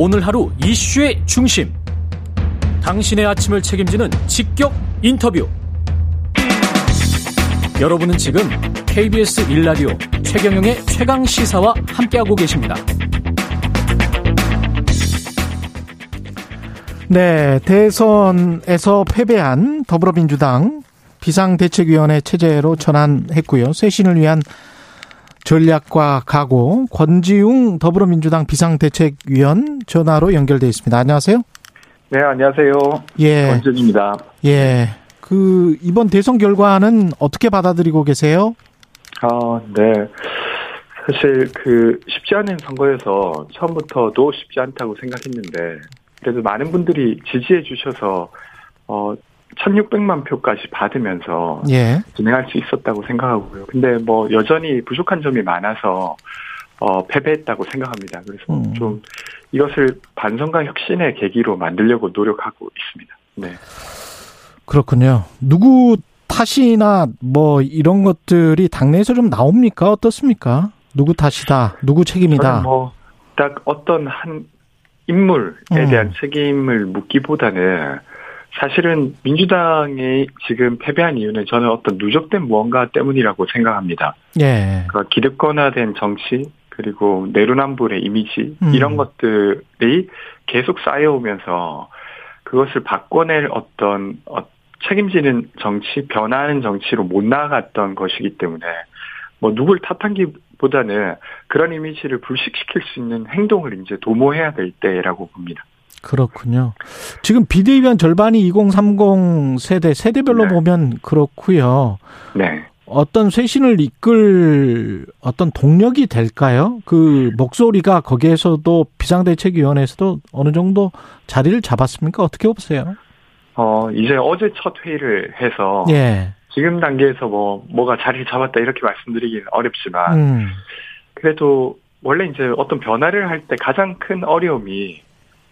오늘 하루 이슈의 중심. 당신의 아침을 책임지는 직격 인터뷰. 여러분은 지금 KBS 일라디오 최경영의 최강 시사와 함께하고 계십니다. 네, 대선에서 패배한 더불어민주당 비상대책위원회 체제로 전환했고요. 쇄신을 위한 전략과 각오 권지웅 더불어민주당 비상대책위원 전화로 연결돼 있습니다. 안녕하세요. 네, 안녕하세요. 예. 권준입니다. 예. 그 이번 대선 결과는 어떻게 받아들이고 계세요? 아, 네. 사실 그 쉽지 않은 선거여서 처음부터도 쉽지 않다고 생각했는데 그래도 많은 분들이 지지해 주셔서 어 1600만 표까지 받으면서 예. 진행할 수 있었다고 생각하고요. 근데 뭐 여전히 부족한 점이 많아서 어 패배했다고 생각합니다. 그래서 음. 좀 이것을 반성과 혁신의 계기로 만들려고 노력하고 있습니다. 네. 그렇군요. 누구 탓이나 뭐 이런 것들이 당내에서 좀 나옵니까? 어떻습니까? 누구 탓이다. 누구 책임이다. 뭐 딱 어떤 한 인물에 음. 대한 책임을 묻기보다는 사실은 민주당이 지금 패배한 이유는 저는 어떤 누적된 무언가 때문이라고 생각합니다. 예. 그러니까 기득권화된 정치 그리고 내로남불의 이미지 음. 이런 것들이 계속 쌓여오면서 그것을 바꿔낼 어떤 어, 책임지는 정치, 변화하는 정치로 못 나아갔던 것이기 때문에 뭐 누굴 탓하기보다는 그런 이미지를 불식시킬 수 있는 행동을 이제 도모해야 될 때라고 봅니다. 그렇군요. 지금 비대위원 절반이 2030 세대, 세대별로 네. 보면 그렇고요. 네. 어떤 쇄신을 이끌 어떤 동력이 될까요? 그 목소리가 거기에서도 비상대책위원회에서도 어느 정도 자리를 잡았습니까? 어떻게 보세요? 어, 이제 어제 첫 회의를 해서 예. 지금 단계에서 뭐 뭐가 자리를 잡았다 이렇게 말씀드리기는 어렵지만 음. 그래도 원래 이제 어떤 변화를 할 때 가장 큰 어려움이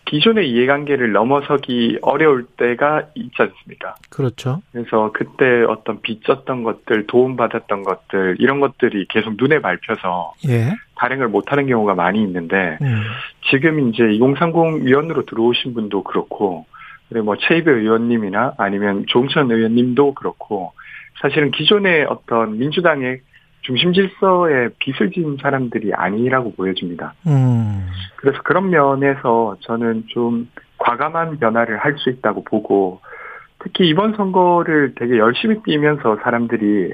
기존의 이해관계를 넘어서기 어려울 때가 있지 않습니까? 그렇죠. 그래서 그때 어떤 빚졌던 것들, 도움받았던 것들, 이런 것들이 계속 눈에 밟혀서 예. 발행을 못하는 경우가 많이 있는데, 음. 지금 이제 2030 위원으로 들어오신 분도 그렇고, 그리고 뭐 최이배 의원님이나 아니면 조홍천 의원님도 그렇고, 사실은 기존의 어떤 민주당의 중심 질서에 빚을 지은 사람들이 아니라고 보여집니다. 음. 그래서 그런 면에서 저는 좀 과감한 변화를 할 수 있다고 보고 특히 이번 선거를 되게 열심히 뛰면서 사람들이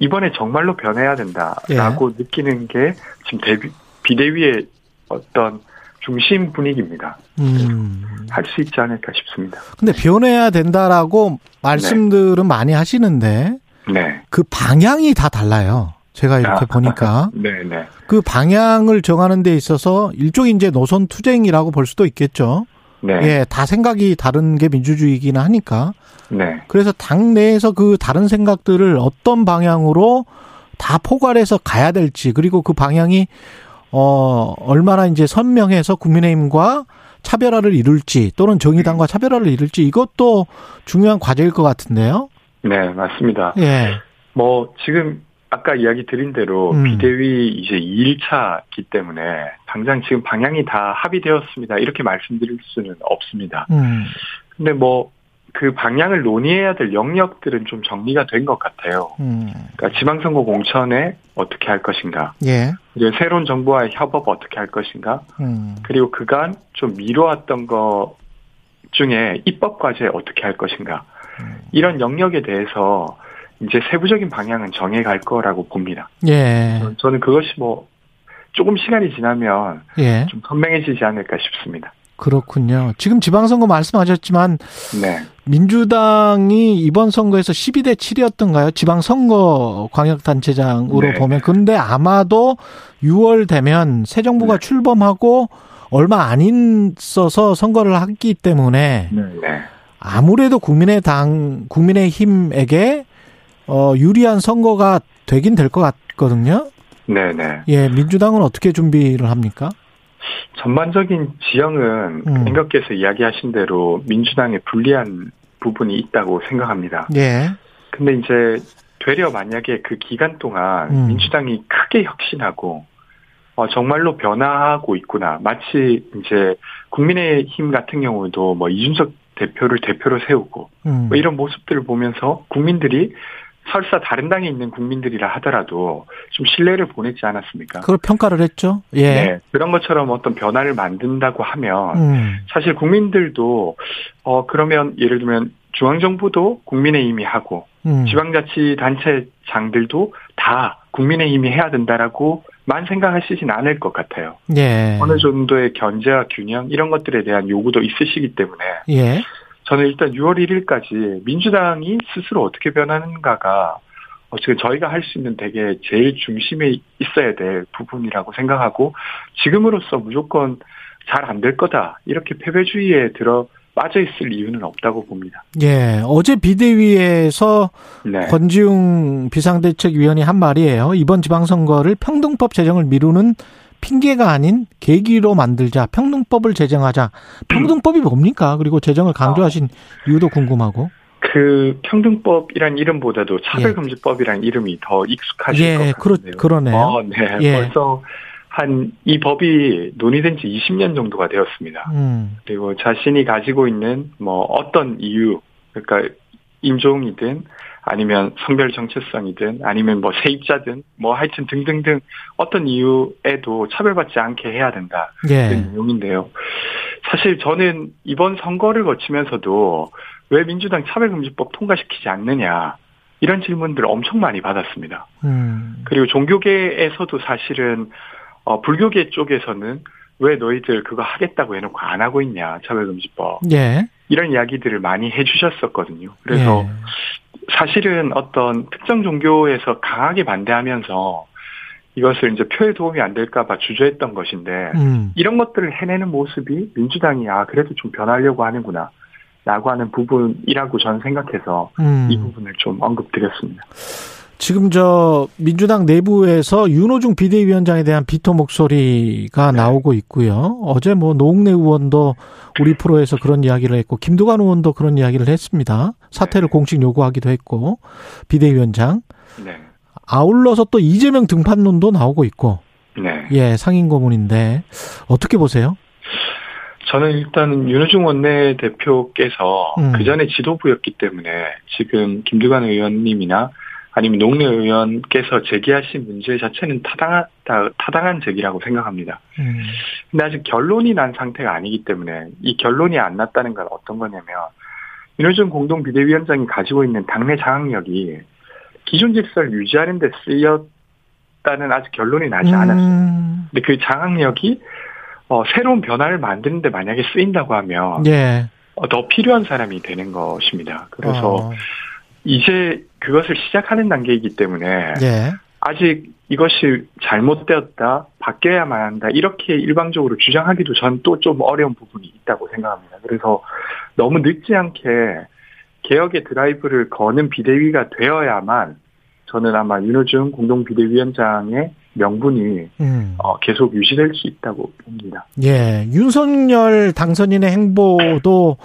이번에 정말로 변해야 된다라고 느끼는 게 지금 대비, 비대위의 어떤 중심 분위기입니다. 음. 할수 있지 않을까 싶습니다. 근데 변해야 된다라고 말씀들은 많이 하시는데 네. 그 방향이 다 달라요. 제가 이렇게 아. 보니까 네 네. 그 방향을 정하는 데 있어서 일종의 이제 노선 투쟁이라고 볼 수도 있겠죠. 네. 예, 다 생각이 다른 게 민주주의이긴 하니까. 네. 그래서 당 내에서 그 다른 생각들을 어떤 방향으로 다 포괄해서 가야 될지 그리고 그 방향이 어 얼마나 이제 선명해서 국민의힘과 차별화를 이룰지 또는 정의당과 차별화를 이룰지 이것도 중요한 과제일 것 같은데요. 네, 맞습니다. 예. 뭐 지금 아까 이야기 드린 대로 음. 비대위 이제 2일차기 때문에 당장 지금 방향이 다 합의되었습니다. 이렇게 말씀드릴 수는 없습니다. 음. 근데 뭐 그 방향을 논의해야 될 영역들은 좀 정리가 된 것 같아요. 음. 그러니까 지방선거 공천에 어떻게 할 것인가, 예. 이제 새로운 정부와의 협업 어떻게 할 것인가, 음. 그리고 그간 좀 미뤄왔던 것 중에 입법 과제 어떻게 할 것인가, 이런 영역에 대해서 이제 세부적인 방향은 정해갈 거라고 봅니다. 예. 저는 그것이 뭐 조금 시간이 지나면 예. 좀 선명해지지 않을까 싶습니다. 그렇군요. 지금 지방선거 말씀하셨지만 네, 민주당이 이번 선거에서 12대 7이었던가요? 지방선거 광역단체장으로 네. 보면. 근데 아마도 6월 되면 새 정부가 네. 출범하고 얼마 안 있어서 선거를 하기 때문에 네, 네. 아무래도 국민의당, 국민의힘에게 어, 유리한 선거가 되긴 될 것 같거든요. 네, 네. 예, 민주당은 어떻게 준비를 합니까? 전반적인 지형은 음. 앵커께서 이야기하신 대로 민주당에 불리한 부분이 있다고 생각합니다. 예. 근데 이제 되려 만약에 그 기간 동안 음. 민주당이 크게 혁신하고 어, 정말로 변화하고 있구나. 마치 이제 국민의힘 같은 경우도 뭐 이준석 대표를 대표로 세우고 음. 뭐 이런 모습들을 보면서 국민들이 설사 다른 당에 있는 국민들이라 하더라도 좀 신뢰를 보냈지 않았습니까? 그걸 평가를 했죠. 예. 네, 그런 것처럼 어떤 변화를 만든다고 하면 음. 사실 국민들도 어 그러면 예를 들면 중앙정부도 국민의힘이 하고 음. 지방자치단체장들도 다 국민의힘이 해야 된다라고 만 생각하시진 않을 것 같아요. 예. 어느 정도의 견제와 균형 이런 것들에 대한 요구도 있으시기 때문에 예. 저는 일단 6월 1일까지 민주당이 스스로 어떻게 변하는가가 어, 지금 저희가 할 수 있는 되게 제일 중심에 있어야 될 부분이라고 생각하고 지금으로서 무조건 잘 안 될 거다 이렇게 패배주의에 들어 빠져 있을 이유는 없다고 봅니다. 예. 어제 비대위에서 네. 권지웅 비상대책위원이 한 말이에요. 이번 지방선거를 평등법 제정을 미루는 핑계가 아닌 계기로 만들자. 평등법을 제정하자. 평등법이 뭡니까? 그리고 제정을 강조하신 이유도 궁금하고. 그 평등법이란 이름보다도 차별금지법이란 이름이 더 익숙하실 예, 것 그러, 같은데요. 그러네요. 어, 네. 예. 벌써 한 이 법이 논의된 지 20년 정도가 되었습니다. 음. 그리고 자신이 가지고 있는 뭐 어떤 이유, 그러니까 인종이든 아니면 성별 정체성이든 아니면 뭐 세입자든 뭐 하여튼 등등등 어떤 이유에도 차별받지 않게 해야 된다. 예. 그 내용인데요. 사실 저는 이번 선거를 거치면서도 왜 민주당 차별금지법 통과시키지 않느냐 이런 질문들을 엄청 많이 받았습니다. 음. 그리고 종교계에서도 사실은 어, 불교계 쪽에서는 왜 너희들 그거 하겠다고 해놓고 안 하고 있냐 차별금지법 예. 이런 이야기들을 많이 해주셨었거든요. 그래서 예. 사실은 어떤 특정 종교에서 강하게 반대하면서 이것을 이제 표에 도움이 안 될까봐 주저했던 것인데 음. 이런 것들을 해내는 모습이 민주당이 아 그래도 좀 변하려고 하는구나 라고 하는 부분이라고 저는 생각해서 음. 이 부분을 좀 언급드렸습니다. 지금 저 민주당 내부에서 윤호중 비대위원장에 대한 비토 목소리가 네. 나오고 있고요. 어제 뭐 노웅래 의원도 우리 프로에서 그런 이야기를 했고 김두관 의원도 그런 이야기를 했습니다. 사퇴를 네. 공식 요구하기도 했고 비대위원장 네. 아울러서 또 이재명 등판론도 나오고 있고 네. 예 상임 고문인데 어떻게 보세요? 저는 일단 윤호중 원내 대표께서 음. 그 전에 지도부였기 때문에 지금 김두관 의원님이나 아니면 농내 의원께서 제기하신 문제 자체는 타당하, 타- 타당한 제기라고 생각합니다. 음. 근데 아직 결론이 난 상태가 아니기 때문에 이 결론이 안 났다는 건 어떤 거냐면 윤호중 공동 비대위원장이 가지고 있는 당내 장악력이 기존 질서를 유지하는 데 쓰였다는 아직 결론이 나지 않았어요. 음. 근데 그 장악력이 어, 새로운 변화를 만드는데 만약에 쓰인다고 하면 예. 어, 더 필요한 사람이 되는 것입니다. 그래서 어. 이제 그것을 시작하는 단계이기 때문에 예. 아직 이것이 잘못되었다, 바뀌어야만 한다, 이렇게 일방적으로 주장하기도 전 또 좀 어려운 부분이 있다고 생각합니다. 그래서 너무 늦지 않게 개혁의 드라이브를 거는 비대위가 되어야만 저는 아마 윤호중 공동 비대위원장의 명분이 음. 어, 계속 유지될 수 있다고 봅니다. 예, 윤석열 당선인의 행보도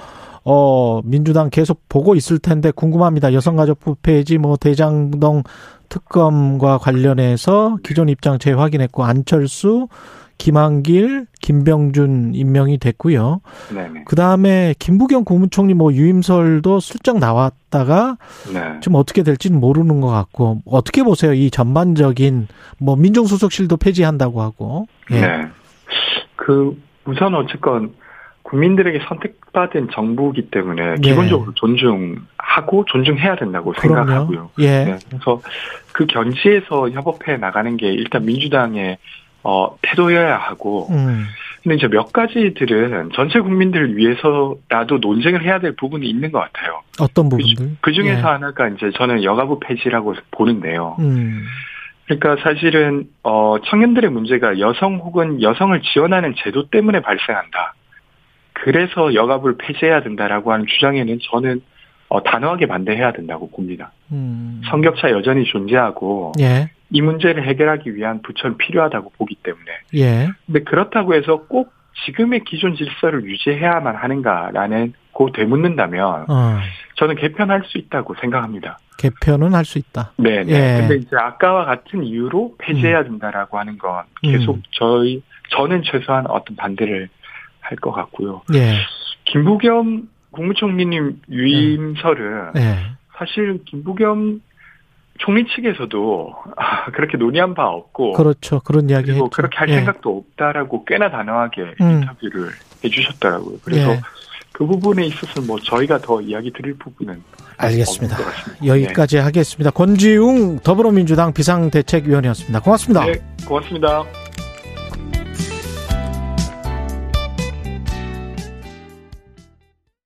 어 민주당 계속 보고 있을 텐데 궁금합니다. 여성가족부 폐지, 뭐 대장동 특검과 관련해서 기존 입장 재확인했고 안철수, 김한길, 김병준 임명이 됐고요. 그 다음에 김부겸 국무총리 뭐 유임설도 슬쩍 나왔다가 네. 좀 어떻게 될지는 모르는 것 같고 어떻게 보세요? 이 전반적인 뭐 민정수석실도 폐지한다고 하고 예. 네. 그 우선 어쨌건 국민들에게 선택받은 정부이기 때문에 네. 기본적으로 존중하고 존중해야 된다고 생각하고요. 예. 네. 그래서 그 견지에서 협업해 나가는 게 일단 민주당의 어, 태도여야 하고, 음. 근데 이제 몇 가지들은 전체 국민들을 위해서라도 논쟁을 해야 될 부분이 있는 것 같아요. 어떤 부분들? 그 중에서 예. 하나가 이제 저는 여가부 폐지라고 보는데요. 음. 그러니까 사실은 어 청년들의 문제가 여성 혹은 여성을 지원하는 제도 때문에 발생한다. 그래서 여가부를 폐지해야 된다라고 하는 주장에는 저는 어 단호하게 반대해야 된다고 봅니다. 음. 성격차 여전히 존재하고 예. 이 문제를 해결하기 위한 부처는 필요하다고 보기 때문에. 예. 근데 그렇다고 해서 꼭 지금의 기존 질서를 유지해야만 하는가라는 고 되묻는다면 어, 저는 개편할 수 있다고 생각합니다. 개편은 할 수 있다. 네, 네. 예. 근데 이제 아까와 같은 이유로 폐지해야 된다라고 하는 건 계속 음. 저희 저는 최소한 어떤 반대를 할 것 같고요. 예, 김부겸 국무총리님 유임설은 예, 사실 김부겸 총리 측에서도 아, 그렇게 논의한 바 없고 그렇죠. 그런 이야기 그리고 했죠. 그렇게 할 예. 생각도 없다라고 꽤나 단호하게 음. 인터뷰를 해주셨더라고요. 그래서 예. 그 부분에 있어서 뭐 저희가 더 이야기 드릴 부분은 알겠습니다. 여기까지 하겠습니다. 권지웅 더불어민주당 비상대책위원이었습니다. 고맙습니다. 네, 네 고맙습니다.